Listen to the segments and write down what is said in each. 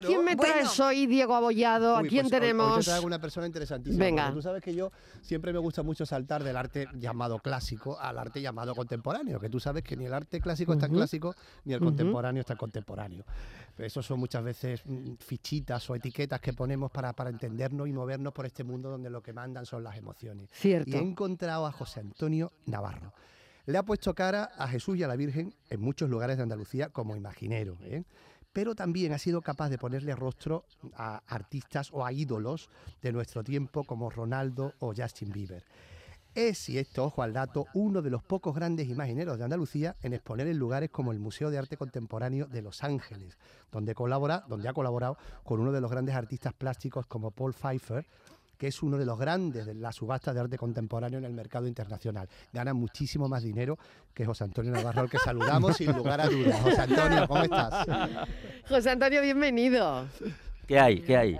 ¿Quién me trae Bueno. hoy, Diego Abollado? ¿A Uy, quién pues hoy- Hoy tenemos? te traigo una persona interesantísima. Venga. Tú sabes que yo siempre me gusta mucho saltar del arte llamado clásico al arte llamado contemporáneo, que tú sabes que ni el arte clásico es tan clásico ni el Ujú. contemporáneo es tan contemporáneo. Esos son muchas veces mm, fichitas o etiquetas que ponemos para, para entendernos y movernos por este mundo donde lo que mandan son las emociones. Cierto. Y he encontrado a José Antonio Navarro. Le ha puesto cara a Jesús y a la Virgen en muchos lugares de Andalucía como imaginero, ¿eh? Pero también ha sido capaz de ponerle rostro a artistas o a ídolos de nuestro tiempo como Ronaldo o Justin Bieber. Es, y esto, ojo al dato, uno de los pocos grandes imagineros de Andalucía en exponer en lugares como el Museo de Arte Contemporáneo de Los Ángeles, donde, colabora, donde ha colaborado con uno de los grandes artistas plásticos como Paul Pfeiffer, que es uno de los grandes de la subasta de arte contemporáneo en el mercado internacional. Gana muchísimo más dinero que José Antonio Navarro, al que saludamos sin lugar a dudas. José Antonio, ¿cómo estás? José Antonio, bienvenido. ¿Qué hay? ¿Qué hay?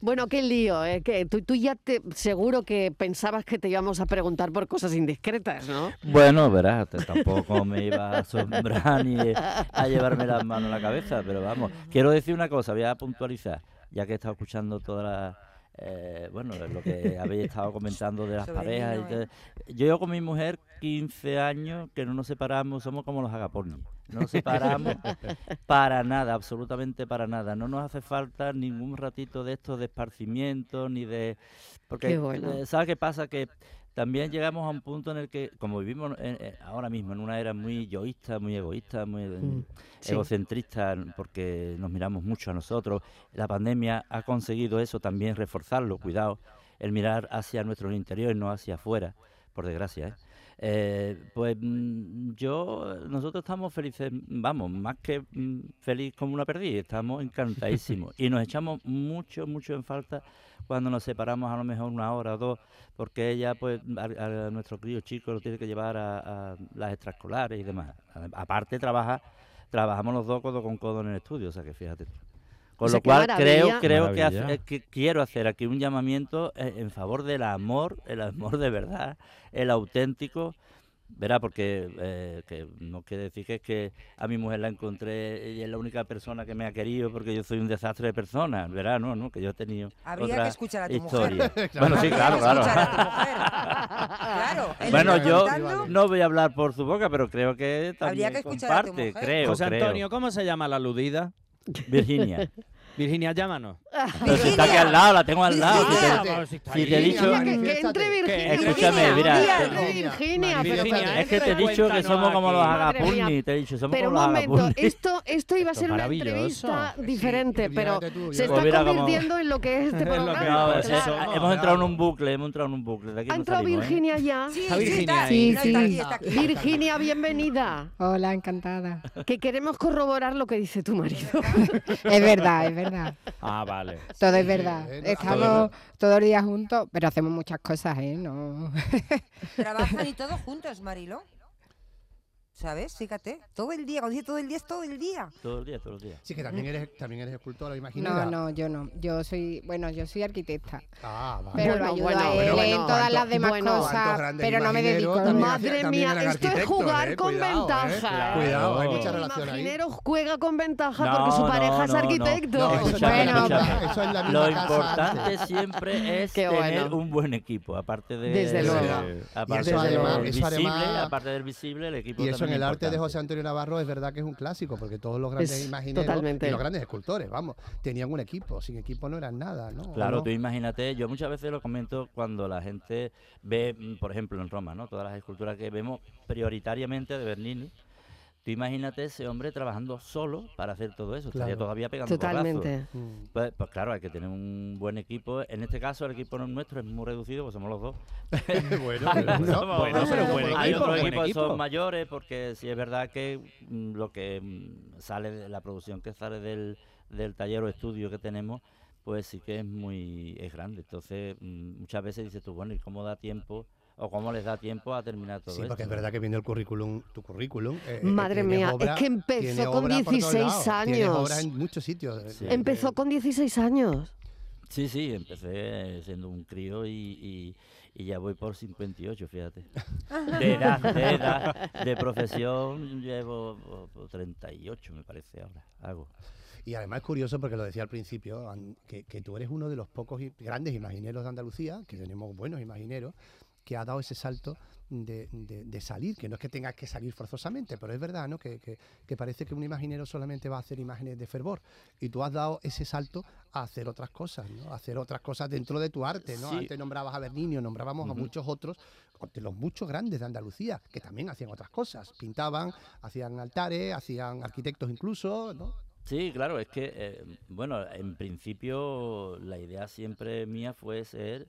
Bueno, qué lío, ¿eh? Que tú, tú ya te seguro que pensabas que te íbamos a preguntar por cosas indiscretas, ¿no? Bueno, verás, tampoco me iba a asombrar ni a llevarme las manos a la cabeza, pero vamos, quiero decir una cosa, voy a puntualizar, ya que he estado escuchando toda la... eh, bueno, lo que habéis estado comentando de las Sobre parejas. todo. ¿eh? Yo llevo con mi mujer 15 años que no nos separamos, somos como los agapornis. No nos separamos para nada, absolutamente para nada. No nos hace falta ningún ratito de esto de esparcimiento, ni de... Porque, Qué bueno. eh, ¿sabes qué pasa? Que también llegamos a un punto en el que, como vivimos en- en- ahora mismo en una era muy yoísta, muy egoísta, muy eh, Mm, sí. egocentrista, porque nos miramos mucho a nosotros, la pandemia ha conseguido eso también, reforzarlo, cuidado, el mirar hacia nuestro interior y no hacia afuera, por desgracia. ¿eh? Eh, pues mm, yo, nosotros estamos felices, vamos, más que mm, feliz como una perdiz, estamos encantadísimos y nos echamos mucho, mucho en falta cuando nos separamos a lo mejor una hora o dos, porque ella, pues, a, a nuestro crío chico lo tiene que llevar a, a las extraescolares y demás. Aparte trabaja, trabajamos los dos codo con codo en el estudio, o sea que fíjate. Con O sea, lo cual creo, maravilla. creo que, Maravilla. hace- que quiero hacer aquí un llamamiento eh, en favor del amor, el amor de verdad, el auténtico, verá, porque eh, que no quiere decir que es que a mi mujer la encontré y es la única persona que me ha querido porque yo soy un desastre de persona, verá, no, no, que yo he tenido Habría otra que escuchar a tu historia. mujer. Bueno, sí, Habría claro, que claro. escuchar a tu mujer. Claro. Bueno, yo contando- no voy a hablar por su boca, pero creo que Habría también que escuchar a tu comparte, mujer. creo, José creo. Antonio, ¿cómo se llama la aludida? Virginia. Virginia, llámanos. Pero si está aquí al lado, la tengo al lado. si te- Virginia. Vamos, si está si te he dicho- que, que entre Virginia. Escúchame, mira, Virginia, pero- Virginia, Es que te he dicho que somos como los agapurni, te he dicho, somos Pero un como los momento, esto, esto iba a ser una entrevista Sí, diferente, pero tú, se está Pues mira convirtiendo en lo que es este programa. No, pues es- eso, hemos entrado en un bucle, hemos entrado en un bucle. De aquí ¿Ha no entrado salimos, ¿eh? Virginia ya? Sí, Está sí, Virginia está, ahí. no, Sí, sí. Virginia, bienvenida. Hola, encantada. Que queremos corroborar lo que dice tu marido. Es verdad, es verdad. Ah, vale. Todo es sí, verdad. eh, Estamos todo el día juntos, pero hacemos muchas cosas, ¿eh? No. Trabajan y todos juntos, Marilo. ¿Sabes? Fíjate. Todo el día. Cuando dice todo el día, es todo el día. Todo el día, todos los días. Sí, que también eres, también eres escultora, imaginera. No, no, yo no. Yo soy, bueno, yo soy arquitecta, Ah, vale. pero Bueno, lo ayudo bueno, a él bueno, en todas las demás Bueno, ¿Cuántos cosas, pero no me dedico. también Madre también mía, esto es arquitectos, jugar eh, con cuidado, eh. ventaja. Cuidado, hay No. mucha El relación ahí. imaginero juega con ventaja No, porque su no, pareja es no, no. arquitecto. Escúchame, Bueno, escúchame. eso es la misma Lo casa importante antes. siempre es Qué tener bueno. un buen equipo, aparte de Desde luego. aparte del visible, además- aparte del visible, el equipo en el arte de. José Antonio Navarro es verdad que es un clásico, porque todos los grandes Es imagineros totalmente. y los grandes escultores, vamos, tenían un equipo. Sin equipo no eran nada, ¿no? ¿O Claro, no? tú imagínate, yo muchas veces lo comento cuando la gente ve, mm, por ejemplo, en Roma, ¿no? Todas las esculturas que vemos prioritariamente de Bernini. Tú imagínate ese hombre trabajando solo para hacer todo eso. Estaría todavía pegando. Totalmente. Mm. Pues, pues claro, hay que tener un buen equipo. En este caso, el equipo no es nuestro es muy reducido, pues somos los dos. bueno, pero bueno, Somos- bueno, pero buen Hay otros equipos que equipo. son mayores, porque sí es verdad que mm, lo que mm, sale de la producción que sale del, del taller o estudio que tenemos, pues sí que es muy es grande. Entonces, mm, muchas veces dices tú, bueno, ¿y cómo da tiempo o cómo les da tiempo a terminar todo Sí, esto? porque es verdad que viendo el currículum, tu currículum. eh, eh, Madre mía, obra- es que empezó con obra por todos 16 lados, Tienes años. obra en muchos sitios. eh, Sí. eh, Empezó con 16 años. Sí, sí, empecé siendo un crío y, y- y ya voy por 58, fíjate. De edad, de edad, de profesión llevo oh, 38, me parece ahora, hago. Y además es curioso porque lo decía al principio, que, que tú eres uno de los pocos grandes imagineros de Andalucía, que tenemos buenos imagineros, que ha dado ese salto de, de- de salir, que no es que tengas que salir forzosamente, pero es verdad, ¿no? Que, que- que parece que un imaginero solamente va a hacer imágenes de fervor. Y tú has dado ese salto a hacer otras cosas, ¿no? A hacer otras cosas dentro de tu arte, ¿no? Sí. Antes nombrabas a Bernini, nombrábamos a muchos otros, de los muchos grandes de Andalucía, que también hacían otras cosas. Pintaban, hacían altares, hacían arquitectos incluso, ¿no? Sí, claro, es que, eh, bueno, en principio la idea siempre mía fue ser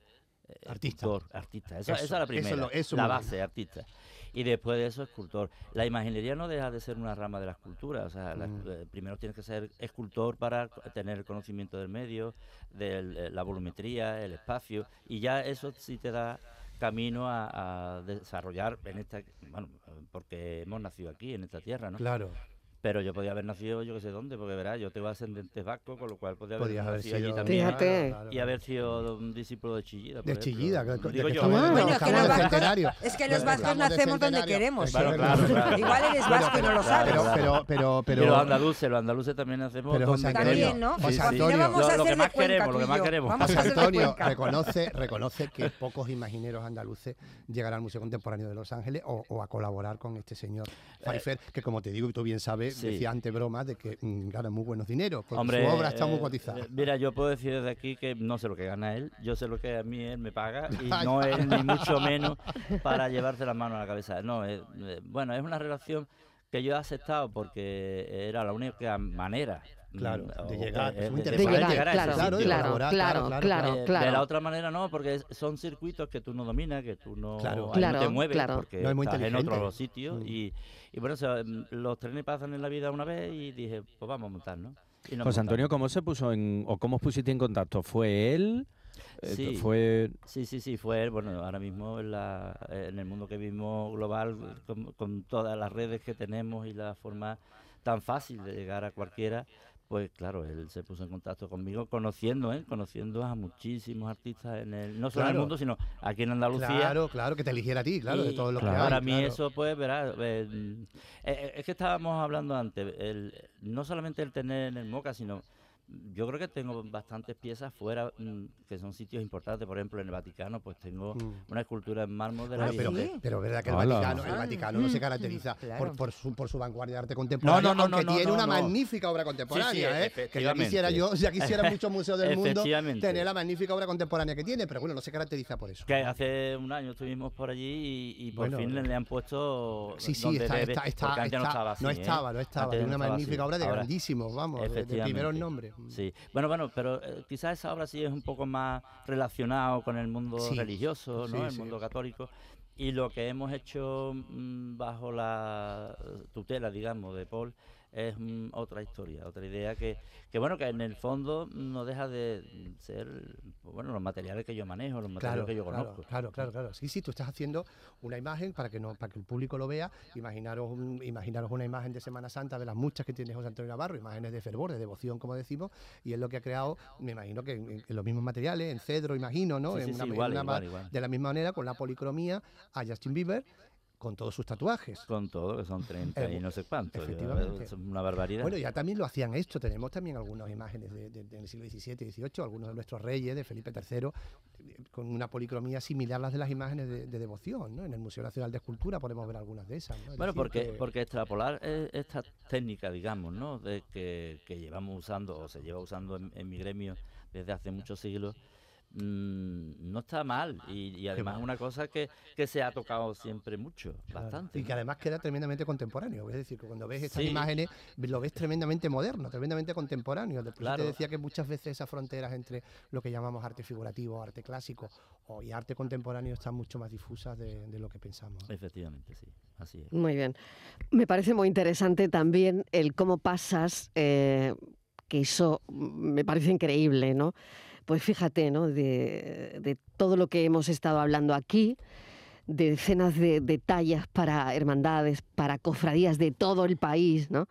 Artista. escultor, artista. Esa, Eso, esa es la primera, eso la base, artista. Y después de eso, escultor. La imaginería no deja de ser una rama de la escultura. O sea, la- Mm. eh, primero tienes que ser escultor para tener el conocimiento del medio, de la volumetría, el espacio, y ya eso sí te da camino a, a desarrollar en esta, bueno, porque hemos nacido aquí, en esta tierra, ¿no? Claro. Pero yo podía haber nacido yo que sé dónde, porque verás, yo tengo ascendentes vascos, con lo cual podía haber Podías haber nacido allí sido. también. Fíjate. Y haber sido un discípulo de Chillida. por De. Chillida, que, de que estamos, es que los vascos- centenario. Es que los Estamos vascos de nacemos donde queremos. Claro, Pero- claro, claro. Igual eres vasco y no lo sabes. Pero, pero, pero, pero, y los andaluces, los andaluces también hacemos Pero José donde Antonio, También, ¿no? José Antonio, vamos a Lo- que más queremos, lo que más queremos. José Antonio reconoce, reconoce que pocos imagineros andaluces llegarán al Museo Contemporáneo de Los Ángeles o, o a colaborar con este señor Pfeiffer, que como te digo y tú bien sabes, sí. decía antes bromas de que mm, gana muy buenos dineros, porque Hombre, su obra está muy cotizada. eh, Mira, yo puedo decir desde aquí que no sé lo que gana él, yo sé lo que a mí él me paga y no él ni mucho menos para llevarse las manos a la cabeza. No, eh, eh, bueno, es una relación que yo he aceptado porque era la única manera. Mm, Claro, o- de llegar, eh, es muy de- De Para llegar, llegar a ese claro, Claro, claro, claro, claro, claro, claro. Claro. De la otra manera no, porque son circuitos que tú no dominas, que tú no, te mueves, claro. porque No es muy estás en otro sitio. Mm. Y, y bueno, o sea, mm, los trenes pasan en la vida una vez y dije, pues vamos a montar, ¿no? José Antonio. ¿cómo se puso en, o cómo os pusiste en contacto? ¿Fue él? Eh, Sí. ¿Fue Sí, sí, sí, fue él. Bueno, ahora mismo en, la, en el mundo que vivimos global, con, con todas las redes que tenemos y la forma tan fácil de llegar a cualquiera, pues claro, él se puso en contacto conmigo, conociendo, ¿eh? conociendo a muchísimos artistas, en el, no solo en el Claro. mundo, sino aquí en Andalucía. Claro, claro, que te eligiera a ti, claro, de Y todo lo que claro. hay, Para mí claro. eso, pues, verás, eh, mm, eh, es que estábamos hablando antes, el- no solamente el tener en el MOCA, sino yo creo que tengo bastantes piezas fuera, mm, que son sitios importantes, por ejemplo, en el Vaticano, pues tengo Mm. una escultura en mármol de la Bueno, pero, Virgen. Sí. pero es verdad que el Hola. Vaticano, el Ah. Vaticano no se caracteriza Claro. por, por su, por su vanguardia de arte contemporáneo, no, no, aunque no, tiene no, una no. magnífica obra contemporánea, ¿eh? que ya quisiera yo, ya quisiera muchos museos del mundo tener la magnífica obra contemporánea que tiene, pero bueno, no se caracteriza por eso. Que hace un año estuvimos por allí y, y por Bueno, fin le, le han puesto Sí, sí, donde está, debe, está, está, no está- estaba así. no ¿eh? estaba, no estaba, tiene una magnífica obra de grandísimos, vamos, de, primeros nombres. Sí, bueno, bueno, pero eh, quizás esa obra sí es un poco más relacionado con el mundo Sí, religioso, ¿no? sí, el sí. mundo católico. Y lo que hemos hecho mm, bajo la tutela, digamos, de Paul es mm, otra historia, otra idea que, que, bueno, que en el fondo no deja de ser, pues, bueno, los materiales que yo manejo, los materiales Claro, que yo conozco. claro, claro, claro. Sí, sí, tú estás haciendo una imagen para que no, para que el público lo vea. Imaginaros, un- imaginaros una imagen de Semana Santa de las muchas que tiene José Antonio Navarro, imágenes de fervor, de devoción, como decimos, y es lo que ha creado, me imagino que en, en los mismos materiales, en cedro, imagino, ¿no? Sí, En sí, una- sí, en igual, una igual, ma- igual. De la misma manera, con la policromía, a Justin Bieber, con todos sus tatuajes. Con todo, que son 30 Eh, y no sé cuántos. efectivamente. Es una barbaridad. Bueno, ya también lo hacían esto. Tenemos también algunas imágenes de- de- del siglo XVII y XVIII, algunos de nuestros reyes, de Felipe III, eh, con una policromía similar a las de las imágenes de, de devoción. ¿no? En el Museo Nacional de Escultura podemos ver algunas de esas. ¿no? Es Bueno, porque, que- porque extrapolar eh, esta técnica, digamos, ¿no? De que, que llevamos usando o se lleva usando en, en mi gremio desde hace muchos siglos, no está mal. Y, y además es una cosa que, que se ha tocado siempre mucho, Claro. bastante. Y que además queda tremendamente contemporáneo. Es decir, que cuando ves estas Sí. imágenes, lo ves tremendamente moderno, tremendamente contemporáneo. Después Claro. te decía que muchas veces esas fronteras entre lo que llamamos arte figurativo, arte clásico o, y arte contemporáneo están mucho más difusas de, de lo que pensamos. Efectivamente, sí, así es. Muy bien. Me parece muy interesante también el cómo pasas, eh, que eso mm, me parece increíble, ¿no? Pues fíjate, ¿no? De, todo lo que hemos estado hablando aquí, de decenas de, tallas para hermandades, para cofradías de todo el país, ¿no?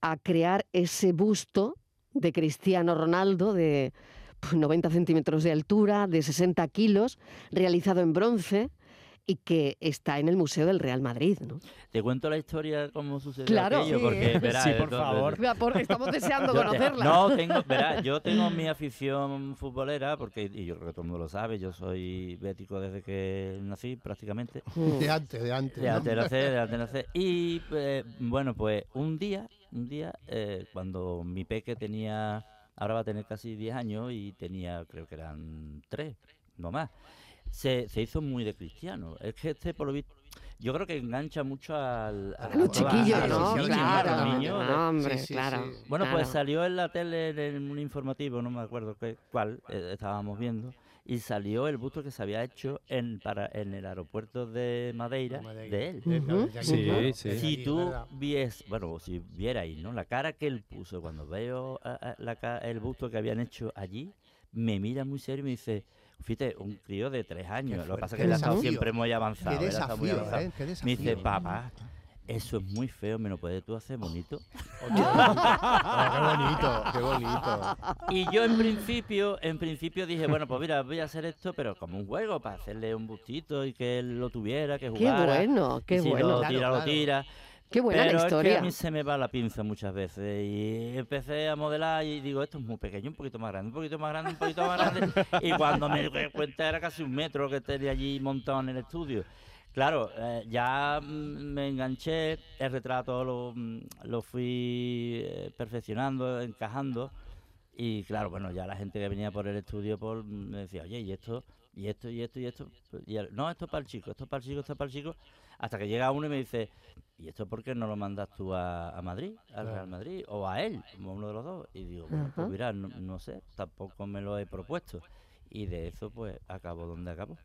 A crear ese busto de Cristiano Ronaldo de pues, 90 centímetros de altura, de 60 kilos, realizado en bronce, y que está en el Museo del Real Madrid, ¿no? Te cuento la historia cómo sucedió Claro. aquello, Sí, porque verás, Sí, eh, por favor. Mira, por- Estamos deseando conocerla. No, tengo, verás, yo tengo mi afición futbolera, porque, y yo creo que todo el mundo lo sabe, yo soy bético desde que nací prácticamente. Mm. De antes, de antes. De antes de nacer, de antes de nacer. Y eh, bueno, pues un día, un día, eh, cuando mi peque tenía, ahora va a tener casi 10 años y tenía, creo que eran 3, no más, se, se hizo muy de cristiano. Es que este, por lo visto, yo creo que engancha mucho al, A A los chiquillos, a los ¿no? Claro, a los niños, no, hombre, Sí, sí, claro. sí. Bueno, pues claro. salió en la tele, en un informativo, no me acuerdo qué, cuál, eh, estábamos viendo, y salió el busto que se había hecho en, para, en el aeropuerto de Madeira, Madeira. de él. Sí, sí. Si tú vies, bueno, si vierais, ¿no? La cara que él puso cuando veo a- a la ca- el busto que habían hecho allí, me mira muy serio y me dice, fíjate, un crío de tres años, lo que pasa es que él ha estado desafío. siempre muy avanzado. Qué él ha estado muy desafío, avanzado. ¿eh? Qué Me desafío. dice, papá, eso es muy feo, ¿me lo puedes tú hacer bonito? Oh, qué bonito, qué bonito. Y yo en principio, en principio dije, bueno, pues mira, voy a hacer esto, pero como un juego, para hacerle un bustito y que él lo tuviera, que Qué jugara. bueno, y qué si bueno. lo Claro, tira, lo claro. Qué buena Pero la es que historia. a mí se me va la pinza muchas veces y empecé a modelar y digo, esto es muy pequeño, un poquito más grande, un poquito más grande, un poquito más grande. y cuando me di cuenta era casi un metro que tenía allí montado en el estudio. Claro, eh, ya mm, me enganché, el retrato lo, mm, lo fui eh, perfeccionando, encajando. Y claro, bueno, ya la gente que venía por el estudio por, me decía, oye, ¿y esto? ¿Y esto? ¿Y esto? ¿Y esto? Y él, no, esto es para el chico, esto es para el chico, esto es para el chico. Hasta que llega uno y me dice, ¿y esto por qué no lo mandas tú a, a Madrid, al Real Madrid? O a él, como uno de los dos. Y digo, bueno, pues mira, no, no sé, tampoco me lo he propuesto. Y de eso, pues, acabo donde acabo.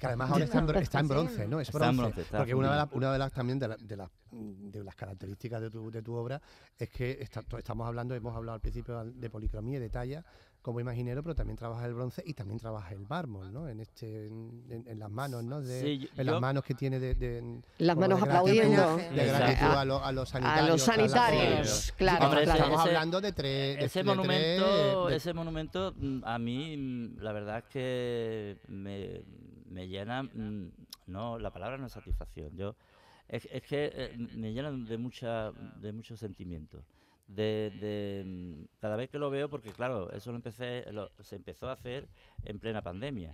Que además ahora está en, está en bronce, ¿no? Es Está en bronce. bronce, está porque una de, las, fundido. una de las también de, la- de las, de las características de tu, de tu obra es que está- estamos hablando, hemos hablado al principio de policromía y de talla como imaginero, pero también trabaja el bronce y también trabaja el mármol, ¿no? En este, en, en las manos, ¿no? De, Sí, yo- en las manos que tiene de, de- Las manos de gratitud- aplaudiendo. De gratitud A- a, lo- a los A sanitarios. los a la- sanitarios, claro, claro. Estamos ese- hablando de tres. de- ese de monumento, tres- de- ese monumento a mí mm, la verdad es que me, me llena, mm, no, la palabra no es satisfacción. Yo es, es que eh, me llena de mucha, de muchos sentimientos. De, de, mm, cada vez que lo veo, porque claro, eso lo empecé, lo- se empezó a hacer en plena pandemia.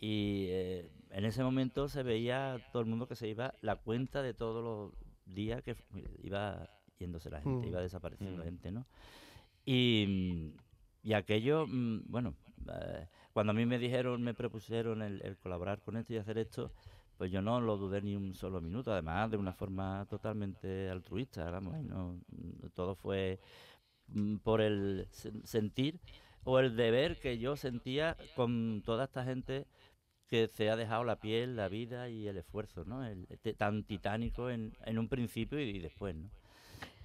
Y eh, en ese momento se veía todo el mundo que se iba la cuenta de todos los días que iba yéndose la gente, Mm. iba desapareciendo Mm. gente, ¿no? Y, y aquello, mm, bueno, eh, cuando a mí me dijeron, me propusieron el, colaborar con esto y hacer esto, pues yo no lo dudé ni un solo minuto, además de una forma totalmente altruista, y no, mm, todo fue mm, por el sen- sentir o el deber que yo sentía con toda esta gente que se ha dejado la piel, la vida y el esfuerzo, ¿no? El, este tan titánico en, en un principio y, y después, ¿no?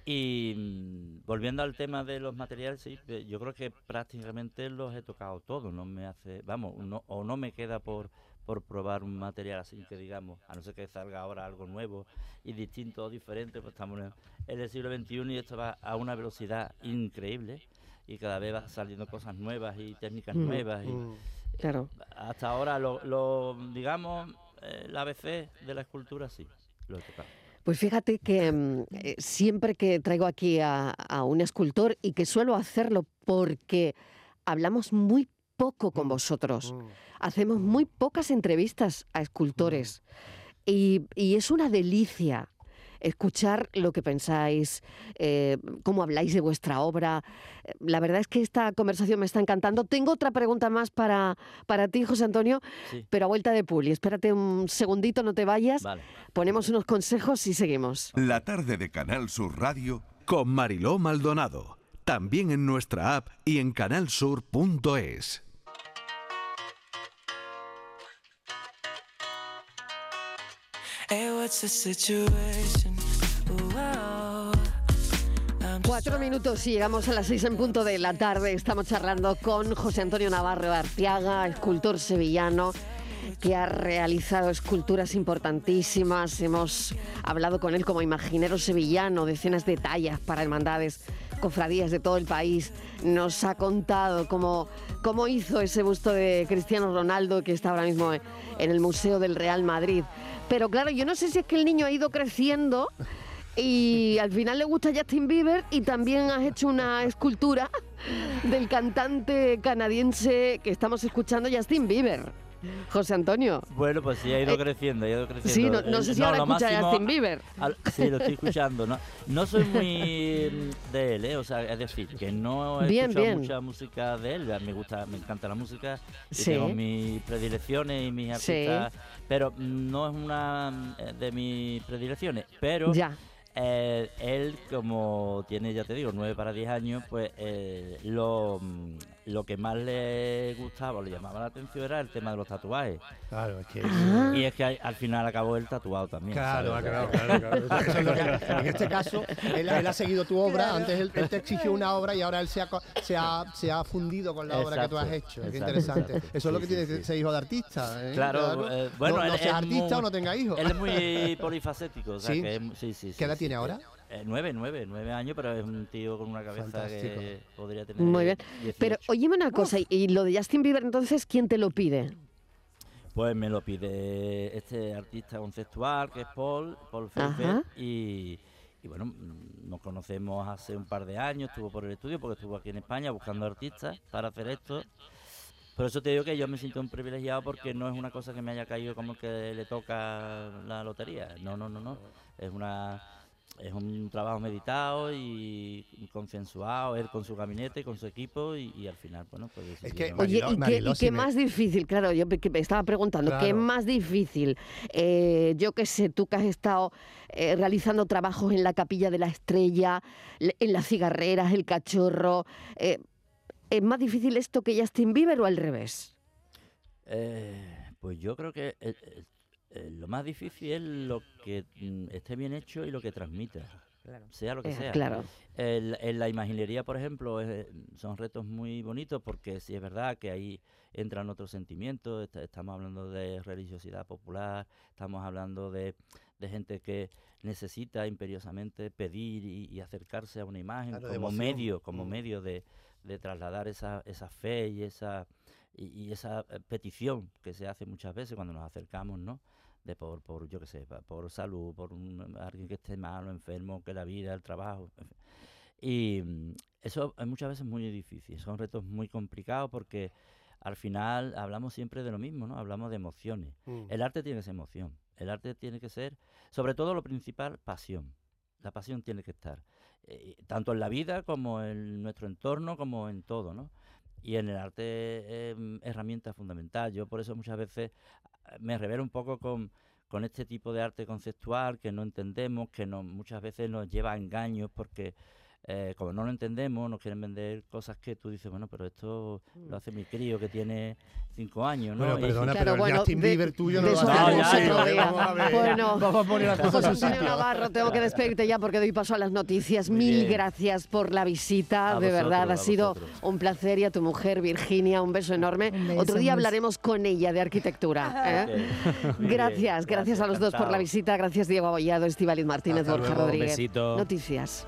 Y mm, volviendo al tema de los materiales, sí, eh, yo creo que prácticamente los he tocado todos, no me hace, vamos, no, o no me queda por, por probar un material así que digamos, a no ser que salga ahora algo nuevo y distinto o diferente, pues estamos en el siglo XXI y esto va a una velocidad increíble y cada vez va saliendo cosas nuevas y técnicas Mm, nuevas y Mm. Claro. hasta ahora lo, lo, digamos, eh, el ABC de la escultura sí, lo he tocado. Pues fíjate que mm, eh, siempre que traigo aquí a, a un escultor y que suelo hacerlo porque hablamos muy poco con Mm, vosotros, Mm. hacemos muy pocas entrevistas a escultores y, y es una delicia escuchar lo que pensáis, eh, cómo habláis de vuestra obra. La verdad es que esta conversación me está encantando. Tengo otra pregunta más para, para ti, José Antonio, Sí, pero a vuelta de Puli. Espérate un segundito, no te vayas. vale. Ponemos unos consejos y seguimos. La tarde de Canal Sur Radio con Mariló Maldonado. También en nuestra app y en canalsur.es. Cuatro minutos y llegamos a las seis en punto de la tarde. Estamos charlando con José Antonio Navarro Arteaga, escultor sevillano que ha realizado esculturas importantísimas. Hemos hablado con él como imaginero sevillano, decenas de tallas para hermandades cofradías de todo el país, nos ha contado cómo, cómo hizo ese busto de Cristiano Ronaldo que está ahora mismo en el Museo del Real Madrid. Pero claro, yo no sé si es que el niño ha ido creciendo y al final le gusta Justin Bieber y también has hecho una escultura del cantante canadiense que estamos escuchando, Justin Bieber. José Antonio. Bueno, pues sí, ha ido Eh, creciendo, ha ido creciendo. Sí, no, no El- sé si no, ahora a Justin Bieber. al- sí, lo estoy escuchando. No, no soy muy de él, ¿eh? o sea, es decir, que no he Bien, escuchado bien. mucha música de él. Me gusta, me encanta la música, y Sí. tengo mis predilecciones y mis Sí. artistas, pero no es una eh, de mis predilecciones. Pero Ya. eh, él, como tiene, ya te digo, 9 para 10 años, pues eh, lo, lo que más le gustaba o le llamaba la atención era el tema de los tatuajes. Claro, es que... Ah. Y es que al- al final acabó el tatuado también. Claro, ¿sabes? claro, claro, claro. Eso es lo que- en este caso, él, él ha seguido tu obra. Antes él, él te exigió una obra y ahora él se ha, co- se ha, se ha fundido con la obra que tú has Exacto, hecho. Qué exacto, interesante. exacto. Eso es lo que Sí, tiene sí, ser hijo de artista. ¿eh? Claro, eh, bueno, no, él no es seas artista muy- o no tenga hijos. Él es muy polifacético, o sea ¿Sí? que es ¿Qué edad sí, tiene sí. ahora? Eh, nueve, nueve, nueve años, pero es un tío con una cabeza Fantástico. que podría tener. Muy bien. 18. Pero óyeme una cosa, y- y lo de Justin Bieber entonces, ¿quién te lo pide? Pues me lo pide este artista conceptual que es Paul, Paul. Felber, y, y bueno, nos conocemos hace un par de años, estuvo por el estudio porque estuvo aquí en España buscando artistas para hacer esto. Por eso te digo que yo me siento un privilegiado porque no es una cosa que me haya caído como que le toca la lotería. No, no, no, no. Es una es un trabajo meditado y consensuado, él con su gabinete, con su equipo y, y al final, bueno, pues que, decidieron- Oye, Mariló- ¿y qué, Mariló, y si qué me- más difícil? Claro, yo me- que me estaba preguntando, ¿qué más difícil? Eh, yo qué sé, tú que has estado eh, realizando trabajos en la Capilla de la Estrella, en las cigarreras, el cachorro, eh, ¿es más difícil esto que Justin Bieber o al revés? Eh, pues yo creo que eh, eh, eh, lo más difícil es lo que mm, esté bien hecho y lo que transmita, Claro. sea lo que Eh, sea. claro. El- en la imaginería, por ejemplo, es- son retos muy bonitos porque sí es verdad que ahí entran otros sentimientos, est- estamos hablando de religiosidad popular, estamos hablando de, de gente que necesita imperiosamente pedir y, y acercarse a una imagen Claro, como medio, como Mm. medio de, de trasladar esa, esa fe y esa, y, y esa eh, petición que se hace muchas veces cuando nos acercamos, ¿no? de por, por yo qué sé, por salud, por un- alguien que esté malo, enfermo, que la vida, el trabajo. en fin. Y mm, eso es muchas veces muy difícil, son retos muy complicados porque al final hablamos siempre de lo mismo, ¿no? Hablamos de emociones. Mm. El arte tiene que ser emoción, el arte tiene que ser, sobre todo lo principal, pasión. La pasión tiene que estar, eh, tanto en la vida como en nuestro entorno, como en todo, ¿no? Y en el arte mm, herramienta fundamental. Yo por eso muchas veces eh, me revelo un poco con, con este tipo de arte conceptual que no entendemos, que no, muchas veces nos lleva a engaños porque eh, como no lo entendemos, nos quieren vender cosas que tú dices, bueno, pero esto lo hace mi crío que tiene cinco años, ¿no? Bueno, Y- perdona, Claro, pero el bueno, Justin de- Bieber tuyo no lo eso hace. Vamos a ver. Bueno, vamos a poner las cosas José Antonio. Navarro, tengo que despedirte ya porque doy paso a las noticias. Muy Mil bien. gracias por la visita, A de vosotros, verdad, ha sido vosotros. un placer. Y a tu mujer, Virginia, un beso enorme. Un beso, Otro día hablaremos con ella de arquitectura. ¿eh? Gracias, gracias a los dos por la visita. Gracias, Diego Abollado, Estivaliz Martínez, Hasta Borja luego, un Rodríguez. besito. Noticias.